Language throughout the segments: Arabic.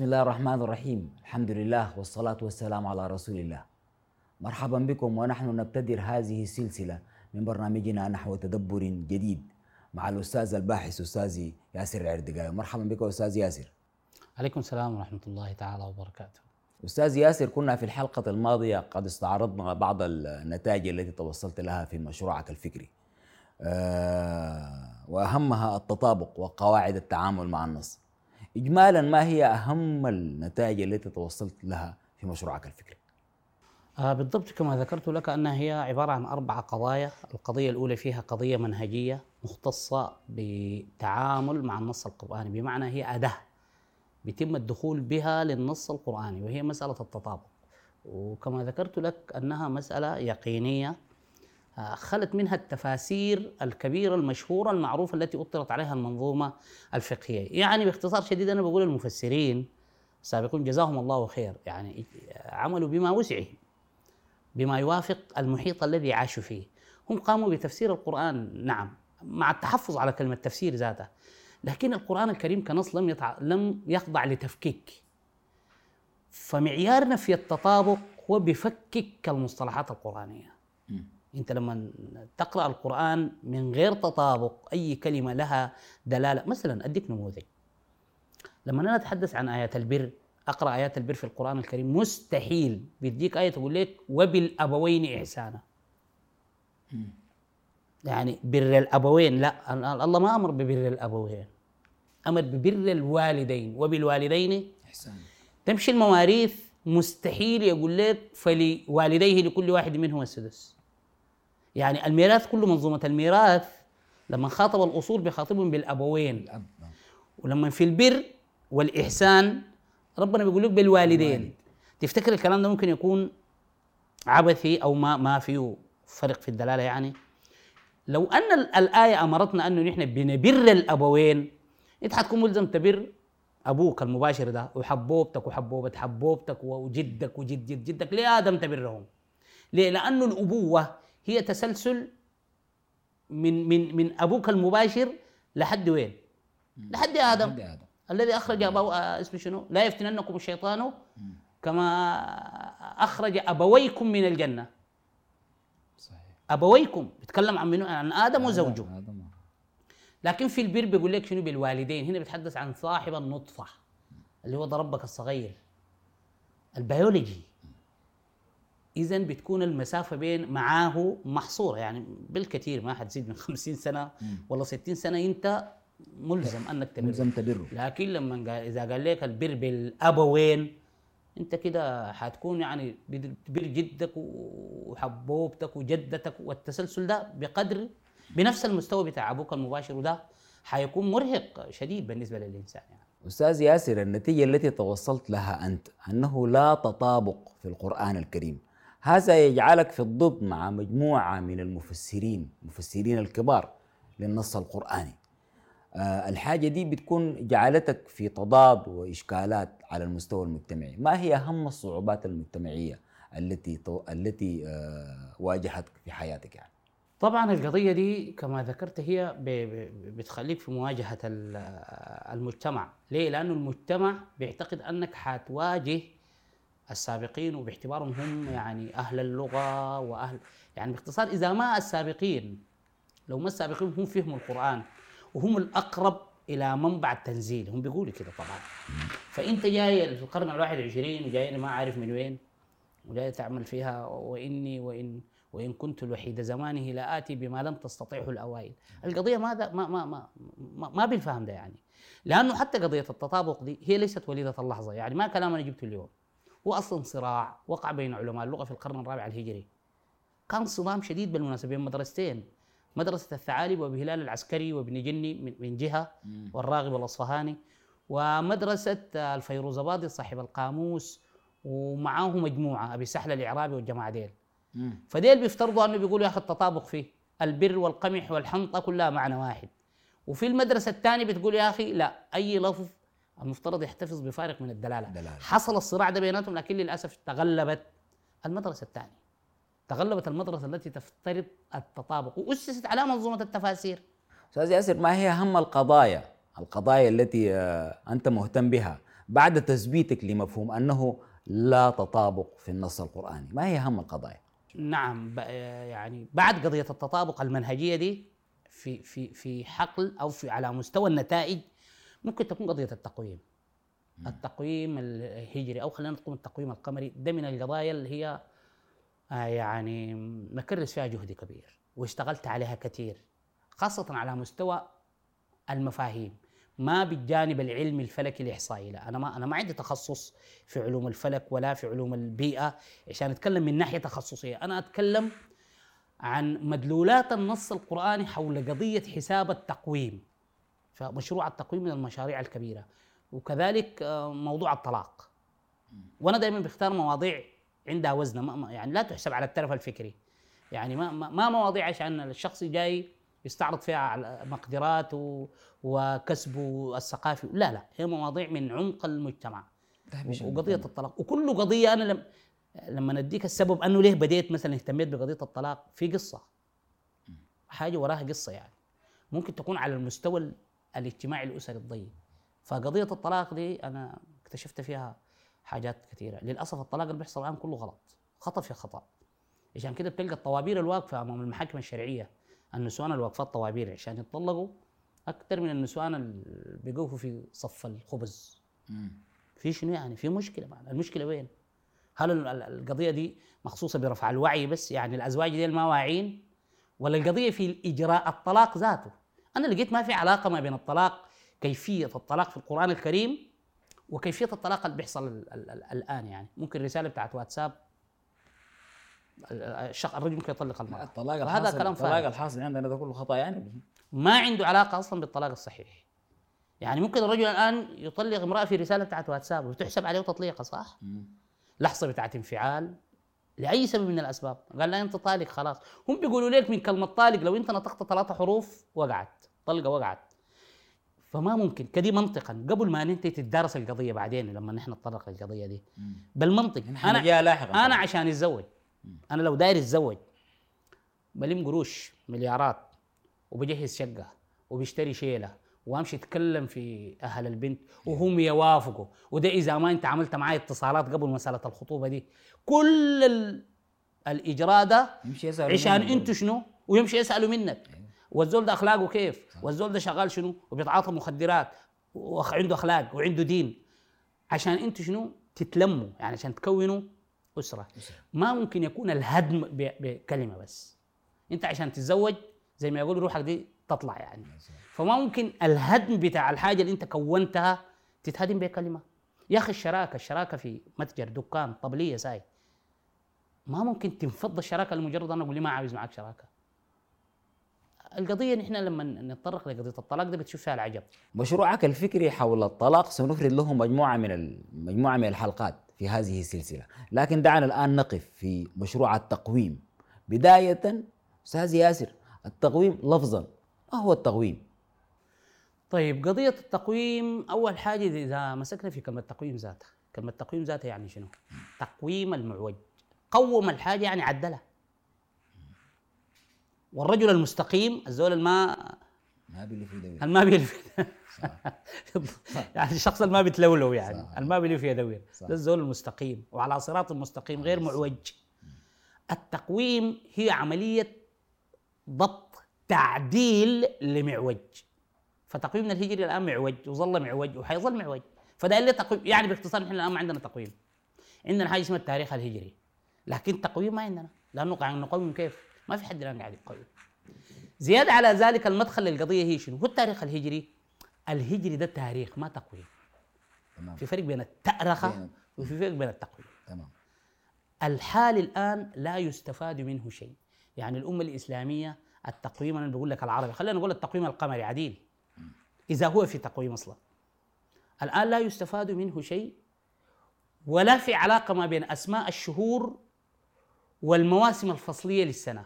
بسم الله الرحمن الرحيم الحمد لله والصلاة والسلام على رسول الله مرحبا بكم ونحن نبتدر هذه السلسلة من برنامجنا نحو تدبر جديد مع الأستاذ الباحث أستاذي ياسر العردقاوي مرحبا بك أستاذ ياسر عليكم السلام ورحمة الله تعالى وبركاته أستاذ ياسر كنا في الحلقة الماضية قد استعرضنا بعض النتائج التي توصلت لها في مشروعك الفكري آه، وأهمها التطابق وقواعد التعامل مع النص إجمالا ما هي أهم النتائج التي توصلت لها في مشروعك الفكري؟ آه بالضبط كما ذكرت لك أنها هي عبارة عن أربع قضايا. القضية الأولى فيها قضية منهجية مختصة بتعامل مع النص القرآني بمعنى هي أداة بيتم الدخول بها للنص القرآني وهي مسألة التطابق. وكما ذكرت لك أنها مسألة يقينية آه، خلت منها التفاسير الكبيرة المشهورة المعروفة التي أطلت عليها المنظومة الفقهية. يعني باختصار شديد أنا بقول المفسرين السابقون جزاهم الله خير. يعني عملوا بما وسعهم بما يوافق المحيط الذي عاشوا فيه. هم قاموا بتفسير القرآن نعم مع التحفظ على كلمة تفسير ذاته. لكن القرآن الكريم كنص لم يتع... لم يخضع لتفكيك. فمعيار نفي التطابق هو بفكك المصطلحات القرآنية. انت لما تقرأ القرآن من غير تطابق أي كلمة لها دلالة مثلا أديك نموذج. لما أنا أتحدث عن آيات البر أقرأ آيات البر في القرآن الكريم مستحيل. بيديك آية تقول لك وبالأبوين إحسانا. يعني بر الأبوين لا. الله ما أمر ببر الأبوين. أمر ببر الوالدين وبالوالدين إحسانا. تمشي المواريث مستحيل يقول لك فلوالديه لكل واحد منهم السدس. يعني الميراث كله منظومة الميراث لما خاطب الأصول بيخاطبهم بالأبوين. الأب نعم. ولما في البر والإحسان ربنا بيقول لك بالوالدين. تفتكر الكلام ده ممكن يكون عبثي أو ما ما فيه فرق في الدلالة يعني؟ لو أن الآية أمرتنا أنه نحن بنبر الأبوين أنت حتكون ملزم تبر أبوك المباشر ده وحبوبتك وحبوبة حبوبتك وجدك وجد جد جدك. ليه آدم تبرهم؟ ليه؟ لأنه الأبوة هي تسلسل من من من أبوك المباشر لحد وين؟ لحد آدم. لحد آدم. الذي أخرج ابوه آه، اسمه شنو؟ لا يفتننكم الشيطان كما أخرج أبويكم من الجنة. صحيح. أبويكم بيتكلم عن منو؟ عن آدم وزوجه. آدم. لكن في البر بيقول لك شنو؟ بالوالدين. هنا بيتحدث عن صاحب النطفة اللي هو ضربك الصغير. البيولوجي. اذا بتكون المسافة بين معاه محصورة. يعني بالكثير ما حتزيد من 50 سنة ولا 60 سنة أنت ملزم أنك تبر ملزم تبره لكن لما قال إذا قال لك البر بالابوين أنت كده حتكون يعني بر جدك وحبوبتك وجدتك والتسلسل ده بقدر بنفس المستوى بتاع أبوك المباشر وده حيكون مرهق شديد بالنسبة للإنسان يعني. أستاذ ياسر النتيجة التي توصلت لها أنت أنه لا تطابق في القرآن الكريم. هذا يجعلك في الضد مع مجموعة من المفسرين المفسرين الكبار للنص القرآني. آه الحاجة دي بتكون جعلتك في تضاد وإشكالات على المستوى المجتمعي. ما هي أهم الصعوبات المجتمعية التي التي آه واجهتك في حياتك يعني؟ طبعا القضية دي كما ذكرت هي بتخليك في مواجهة المجتمع. ليه؟ لأنه المجتمع بيعتقد أنك حتواجه السابقين وباعتبارهم هم يعني أهل اللغة وأهل يعني باختصار إذا ما السابقين لو ما السابقين هم فهموا القرآن وهم الأقرب إلى منبع التنزيل هم بيقولوا كده طبعا. فأنت جاي في القرن الواحد والعشرين وجاي ما عارف من وين وجاي تعمل فيها وإني وإن وإن كنت الوحيد زمانه لاتي بما لم تستطيعه الأوائل. القضية ما ما ما ما ما, ما بالفهم ده يعني. لأنه حتى قضية التطابق دي هي ليست وليدة اللحظة يعني ما كلام أنا جبته اليوم. هو أصلا صراع وقع بين علماء اللغة في القرن الرابع الهجري. كان صدام شديد بالمناسبة بين مدرستين مدرسة الثعالب وابي هلال العسكري وابن جني من جهة والراغب الأصفهاني ومدرسة الفيروزبادي صاحب القاموس ومعاه مجموعة أبي سحله الإعرابي والجماعة ديل. فديل بيفترضوا أنه بيقولوا يا أخي التطابق فيه. البر والقمح والحنطة كلها معنى واحد. وفي المدرسة الثانية بتقول يا أخي لا أي لفظ المفترض يحتفظ بفارق من الدلالة. دلالة. حصل الصراع ده بيناتهم لكن للأسف تغلبت المدرسة الثانية. تغلبت المدرسة التي تفترض التطابق وأسست على منظومة التفاسير. أستاذ ياسر ما هي أهم القضايا؟ القضايا التي آه، أنت مهتم بها بعد تثبيتك لمفهوم أنه لا تطابق في النص القرآني ما هي أهم القضايا؟ نعم ب- يعني بعد قضية التطابق المنهجية دي في في في حقل أو في على مستوى النتائج ممكن تكون قضية التقويم. التقويم الهجري أو خلينا نقول التقويم القمري ده من القضايا اللي هي آه، يعني مكرس فيها جهد كبير واشتغلت عليها كثير خاصة على مستوى المفاهيم ما بالجانب العلمي الفلكي الاحصائي لا أنا ما أنا ما عندي تخصص في علوم الفلك ولا في علوم البيئة عشان أتكلم من ناحية تخصصية. أنا أتكلم عن مدلولات النص القرآني حول قضية حساب التقويم. فمشروع التقويم من المشاريع الكبيرة. وكذلك آه، موضوع الطلاق. وأنا دائما بختار مواضيع عندها وزن يعني لا تحسب على الترف الفكري. يعني ما ما مواضيع عشان الشخص جاي يستعرض فيها على مقدراته وكسبه الثقافي لا لا هي مواضيع من عمق المجتمع. وقضية الطلاق. وكل قضية أنا لم لما نديك السبب أنه ليه بديت مثلا اهتميت بقضية الطلاق في قصة. حاجة وراها قصة يعني. ممكن تكون على المستوى ال- الاجتماعي الاسري الضيق. فقضية الطلاق دي أنا اكتشفت فيها حاجات كثيرة. للأسف الطلاق اللي بيحصل الآن كله غلط. خطأ في خطأ. عشان كده بتلقى الطوابير الواقفة أمام المحاكم الشرعية. النسوان الواقفات طوابير. عشان يتطلقوا أكثر من النسوان اللي بيقفوا في صف الخبز. في شنو يعني؟ في مشكلة معنا المشكلة وين؟ هل ال- ال- القضية دي مخصوصة برفع الوعي بس؟ يعني الأزواج دي ما واعيين ولا القضية في إجراء الطلاق ذاته؟ أنا لقيت ما في علاقة ما بين الطلاق كيفية الطلاق في القرآن الكريم وكيفية الطلاق اللي بيحصل ال- ال- ال- الآن يعني. ممكن رسالة بتاعت واتساب؟ ال- الشخص الرجل ممكن يطلق المرأة. الطلاق الحاصل كلام الطلاق فارغ. الحاصل عندنا ده كله خطأ يعني. ما عنده علاقة أصلا بالطلاق الصحيح. يعني ممكن الرجل الآن يطلق امرأة في رسالة بتاعت واتساب وتحسب عليه تطليقه صح؟ لحظة بتاعت انفعال لأي سبب من الأسباب. قال لا أنت طالق خلاص. هم بيقولوا لك من كلمة طالق لو أنت نطقت ثلاثة حروف وقعت. طلقة وقعت. فما ممكن. كدي منطقا. قبل ما أنت تتدارس القضية بعدين لما نحن نتطرق للقضية دي. بالمنطق أنا لاحقا. أنا عشان أتزوج. أنا لو داير أتزوج بلم قروش مليارات وبجهز شقة وبشتري شيلة وامشي اتكلم في أهل البنت وهم يوافقوا. وده إذا ما أنت عملت معي اتصالات قبل مسألة الخطوبة دي كل ال... الإجراء ده يمشي يسأل عشان أنتوا شنو؟ ويمشي يسألوا منك. والزول ده أخلاقه كيف؟ والزول ده شغال شنو؟ وبيتعاطى مخدرات وعنده أخلاق وعنده دين. عشان أنتوا شنو؟ تتلموا يعني عشان تكونوا أسرة. ما ممكن يكون الهدم بكلمة بس. أنت عشان تتزوج زي ما يقولوا روحك دي تطلع يعني. فما ممكن الهدم بتاع الحاجة اللي انت كونتها تتهدم بكلمه يا أخي الشراكة الشراكة في متجر دكان طبلية ساي. ما ممكن تنفض الشراكة لمجرد أنا أقول لي ما عاوز معك شراكة. القضية نحن لما نتطرق لقضية الطلاق ده بتشوف فيها العجب. مشروعك الفكري حول الطلاق سنفرد له مجموعة من مجموعة من الحلقات في هذه السلسلة. لكن دعنا الآن نقف في مشروع التقويم. بداية أستاذ ياسر التقويم لفظا. ما هو التقويم؟ طيب قضية التقويم أول حاجة إذا مسكنا في كلمة تقويم ذاتها. كلمة تقويم ذاتها يعني شنو؟ تقويم المعوج. قوم الحاجة يعني عدلها. والرجل المستقيم الزول الما ما بيلي في دوير. الما بيلف يعني الشخص الما بيتلولو يعني. صح. الما بيلف يدوير صح. ده الزول المستقيم. وعلى صراط المستقيم غير معوج. التقويم هي عملية ضبط تعديل لمعوج. فتقويمنا الهجري الآن معوج وظل معوج وحيظل معوج. فده اللي تقويم يعني باختصار نحن الآن ما عندنا تقويم. عندنا حاجة اسمها التاريخ الهجري. لكن تقويم ما عندنا. لأنه قاعد نقوم كيف؟ ما في حد الآن قاعد يقوم. زيادة على ذلك المدخل للقضية هي شنو؟ هو التاريخ الهجري. الهجري ده تاريخ ما تقويم. تمام. في فرق بين التأرخة وفي فرق بين التقويم. تمام. الحال الآن لا يستفاد منه شيء. يعني الأمة الإسلامية التقويم أنا بقول لك العربي خلينا نقول التقويم القمري عديل. إذا هو في تقويم أصلا الآن لا يستفاد منه شيء ولا في علاقة ما بين أسماء الشهور والمواسم الفصلية للسنة.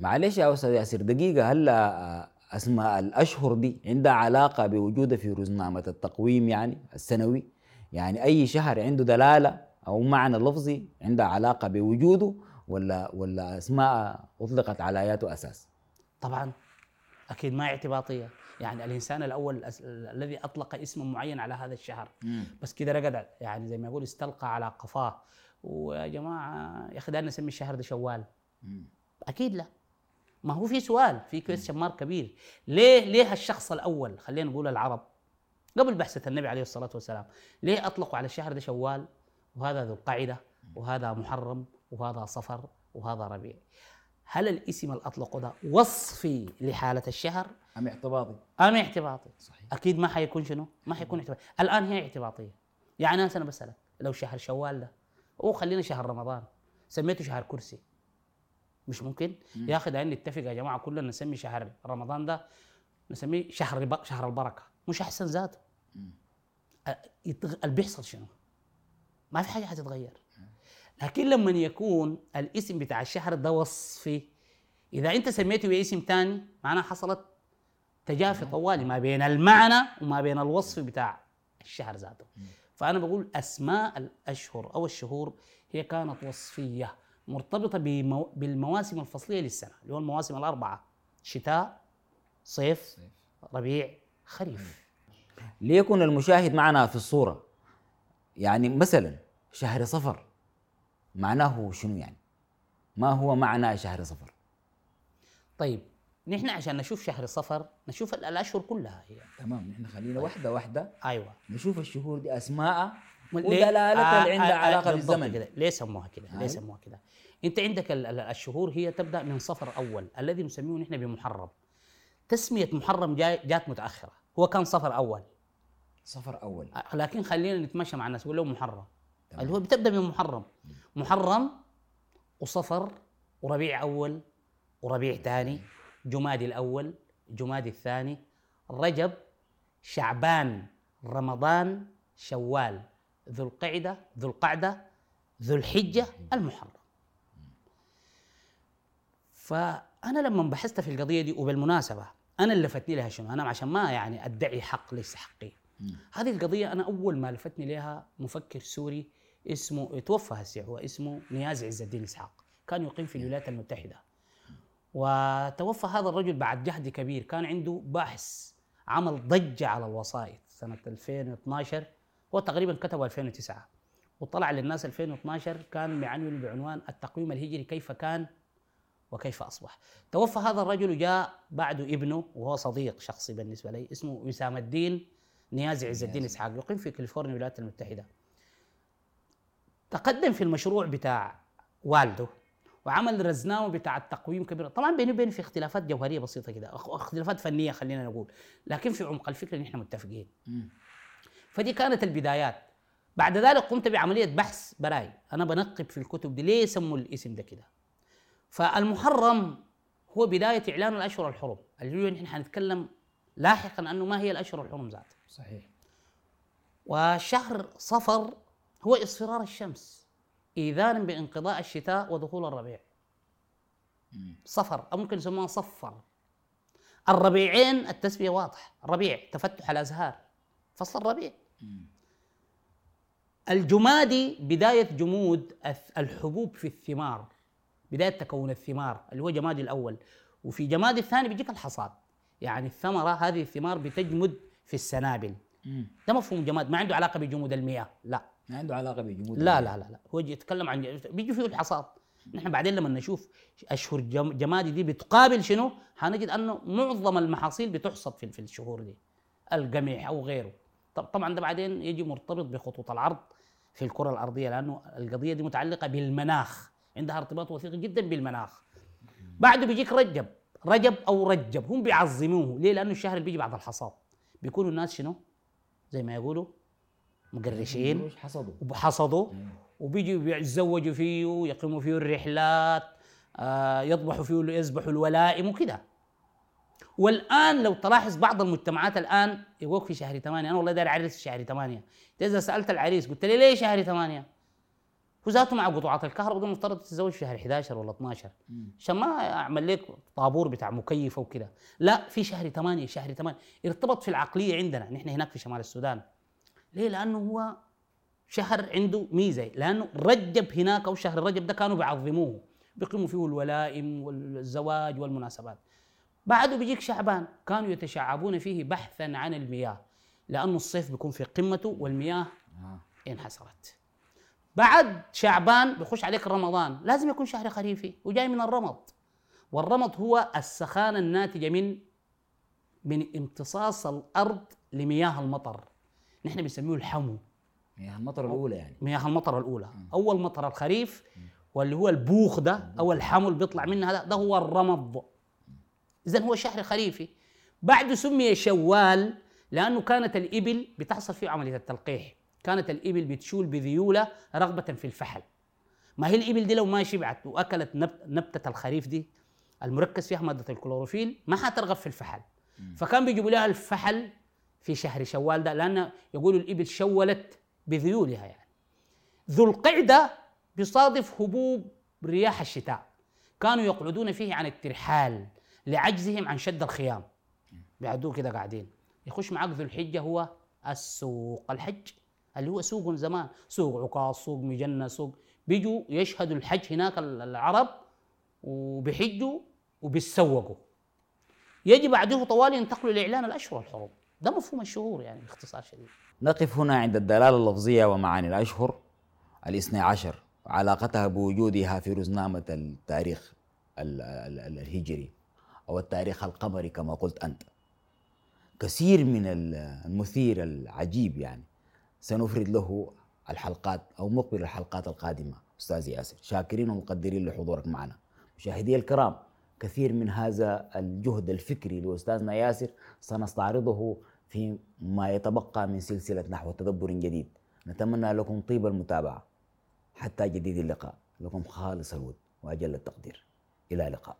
معلش يا أستاذ ياسر دقيقة هل آه، أسماء الأشهر دي عندها علاقة بوجودها في رزنامة التقويم يعني السنوي؟ يعني أي شهر عنده دلالة أو معنى لفظي عندها علاقة بوجوده ولا ولا أسماء أطلقت على آياته أساس؟ طبعا أكيد ما اعتباطية. يعني الإنسان الأول الذي أطلق اسما معين على هذا الشهر. مم. بس كده رقد يعني زي ما يقول استلقى على قفاه. ويا جماعة يا أخي نسمي الشهر ده شوال. مم. أكيد لا. ما هو في سؤال في كويستشن مارك كبير. ليه ليه الشخص الأول خلينا نقول العرب قبل بعثه النبي عليه الصلاة والسلام ليه أطلقوا على الشهر ده شوال؟ وهذا ذو القعده وهذا محرم وهذا صفر وهذا ربيع. هل الاسم اللي اطلقه ده وصفي لحالة الشهر؟ أم اعتباطي؟ أم اعتباطي. صحيح. أكيد ما حيكون شنو؟ ما حيكون اعتباطي. الآن هي اعتباطية. يعني أنا بسألك لو شهر شوال ده أو خلينا شهر رمضان سميته شهر كرسي. مش ممكن؟ مم. يا أخي ده نتفق يا جماعة كلنا نسمي شهر رمضان ده نسميه شهر شهر البركة. مش أحسن ذاته. اللي بيحصل شنو؟ ما في حاجة حتتغير. لكن لما يكون الاسم بتاع الشهر ده وصفي إذا أنت سميته باسم ثاني معناها حصلت تجافي طوالي ما بين المعنى وما بين الوصف بتاع الشهر ذاته. فأنا بقول أسماء الأشهر أو الشهور هي كانت وصفية مرتبطة بمو... بالمواسم الفصلية للسنة اللي هو المواسم الأربعة شتاء صيف. ربيع خريف. ليكن المشاهد معنا في الصورة؟ يعني مثلا شهر صفر. معناه شنو يعني؟ ما هو معنى شهر صفر؟ طيب نحن عشان نشوف شهر صفر نشوف ال- الأشهر كلها. هي تمام نحن خلينا واحدة واحدة. أيوه. نشوف الشهور دي أسماء ليه؟ ودلالتها اللي آه، عندها آه، علاقة بالضبط بالزمن. كده. ليه سموها كده؟ ليه أيوة. سموها كده؟ أنت عندك ال- ال- الشهور هي تبدأ من صفر أول الذي نسميه نحن بمحرم. تسمية محرم جات متأخرة. هو كان صفر أول. صفر أول. آه، لكن خلينا نتمشى مع الناس نقول له محرم. اللي هو بتبدأ من محرم محرم وصفر وربيع أول وربيع ثاني جمادي الأول جمادي الثاني رجب شعبان رمضان شوال ذو القعدة ذو القعدة ذو الحجة المحرم. فأنا لما بحثت في القضية دي وبالمناسبة أنا اللي لفتني لها شنو؟ أنا عشان ما يعني أدعي حق ليس حقي. هذه القضية أنا أول ما لفتني لها مفكر سوري اسمه توفى هسه هو اسمه نيازي عز الدين إسحاق. كان يقيم في الولايات المتحدة. وتوفى هذا الرجل بعد جهد كبير. كان عنده بحث عمل ضجة على الوسائط. سنة 2012 هو تقريبا كتبه 2009 وطلع للناس 2012 كان معنون بعنوان التقويم الهجري كيف كان وكيف أصبح. توفى هذا الرجل وجاء بعده ابنه وهو صديق شخصي بالنسبة لي اسمه وسام الدين نيازي عز الدين. إسحاق. يقيم في كاليفورنيا الولايات المتحدة. تقدم في المشروع بتاع والده وعمل رزنامه بتاع التقويم كبير. طبعا بيني وبينه في اختلافات جوهرية بسيطة كده اختلافات فنية خلينا نقول لكن في عمق الفكرة نحن متفقين. فدي كانت البدايات. بعد ذلك قمت بعملية بحث براي. أنا بنقب في الكتب دي ليه سموا الاسم ده كده. فالمحرم هو بداية إعلان الأشهر الحرم. اللي نحن حنتكلم لاحقا أنه ما هي الأشهر الحرم ذاتها. صحيح. وشهر صفر هو اصفرار الشمس إيذانا بانقضاء الشتاء ودخول الربيع. صفر أو ممكن يسموها صفر. الربيعين التسميه واضح ربيع تفتح الأزهار فصل الربيع. الجمادي بداية جمود الحبوب في الثمار بداية تكون الثمار اللي هو جمادي الأول. وفي جمادي الثاني بيجيك الحصاد. يعني الثمرة هذه الثمار بتجمد في السنابل. ده مفهوم جماد ما عنده علاقة بجمود المياه لا. ما عنده علاقة بجمود لا لا لا, لا. هو يتكلم عن بيجي فيه الحصاد. نحن بعدين لما نشوف أشهر جم- جمادي دي بتقابل شنو؟ حنجد أنه معظم المحاصيل بتحصد في في الشهور دي. القمح أو غيره. طب طبعا ده بعدين يجي مرتبط بخطوط العرض في الكرة الأرضية لأنه القضية دي متعلقة بالمناخ. عندها ارتباط وثيق جدا بالمناخ. بعده بيجيك رجب. رجب أو رجب. هم بيعظموه. ليه؟ لأنه الشهر اللي بيجي بعد الحصاد. بيكونوا الناس شنو؟ زي ما يقولوا مقرشين. حصدوا. وحصدوا. وبيجوا يتزوجوا فيه يقيموا فيه الرحلات آه يطبحوا فيه يذبحوا الولائم وكده. والآن لو تلاحظ بعض المجتمعات الآن يقولك في شهر ثمانية. أنا والله داير أعرس في شهر ثمانية. إذا سألت العريس قلت لي ليه شهر ثمانية؟ هو ذاته مع قطوعات الكهرباء ده المفترض تتزوج في شهر 11 ولا 12 عشان ما أعمل لك طابور بتاع مكيفة وكده. لا في شهر 8 شهر 8 ارتبط في العقلية عندنا. نحن هناك في شمال السودان. ليه؟ لأنه هو شهر عنده ميزة لأنه رجب هناك أو شهر رجب ده كانوا بيعظموه بيقيموا فيه الولائم والزواج والمناسبات. بعده بيجيك شعبان كانوا يتشعبون فيه بحثا عن المياه لأنه الصيف بيكون في قمته والمياه آه. انحسرت بعد شعبان بيخش عليك رمضان لازم يكون شهر خريفي وجاي من الرمض. والرمض هو السخانة الناتجة من من امتصاص الأرض لمياه المطر. نحن بنسميه الحمو. هي المطر الأولى يعني. مياه المطر الأولى. أول مطر الخريف واللي هو البوخ ده أو الحمو اللي بيطلع منها ده, ده هو الرمض. إذا هو شهر خريفي. بعد سمي شوال لأنه كانت الإبل بتحصل فيه عملية التلقيح. كانت الإبل بتشول بذيولة رغبة في الفحل. ما هي الإبل دي لو ما شبعت وأكلت نبت نبتة الخريف دي المركز فيها مادة الكلوروفيل ما حترغب في الفحل. فكان بيجيبوا لها الفحل في شهر شوال ده لأن يقولوا الإبل شولت بذيولها يعني. ذو القعدة بيصادف هبوب رياح الشتاء. كانوا يقعدون فيه عن الترحال لعجزهم عن شد الخيام. بيعدوه كده قاعدين. يخش معاك ذو الحجة هو السوق الحج اللي هو سوق زمان. سوق عكاظ سوق مجنة سوق. بيجوا يشهدوا الحج هناك العرب وبيحجوا وبيتسوقوا. يجي بعده طوال ينتقلوا لإعلان الأشهر الحرم ده مفهوم الشهور يعني باختصار شديد. نقف هنا عند الدلالة اللفظية ومعاني الأشهر. الاثني عشر وعلاقتها بوجودها في رزنامة التاريخ ال- ال- ال- الهجري أو التاريخ القمري كما قلت أنت. كثير من ال- المثير العجيب يعني سنفرد له الحلقات أو مقبل الحلقات القادمة. أستاذ ياسر شاكرين ومقدرين لحضورك معنا. مشاهدي الكرام كثير من هذا الجهد الفكري لأستاذنا ياسر سنستعرضه في ما يتبقى من سلسلة نحو تدبر جديد. نتمنى لكم طيب المتابعة. حتى جديد اللقاء. لكم خالص الود وأجل التقدير. إلى اللقاء.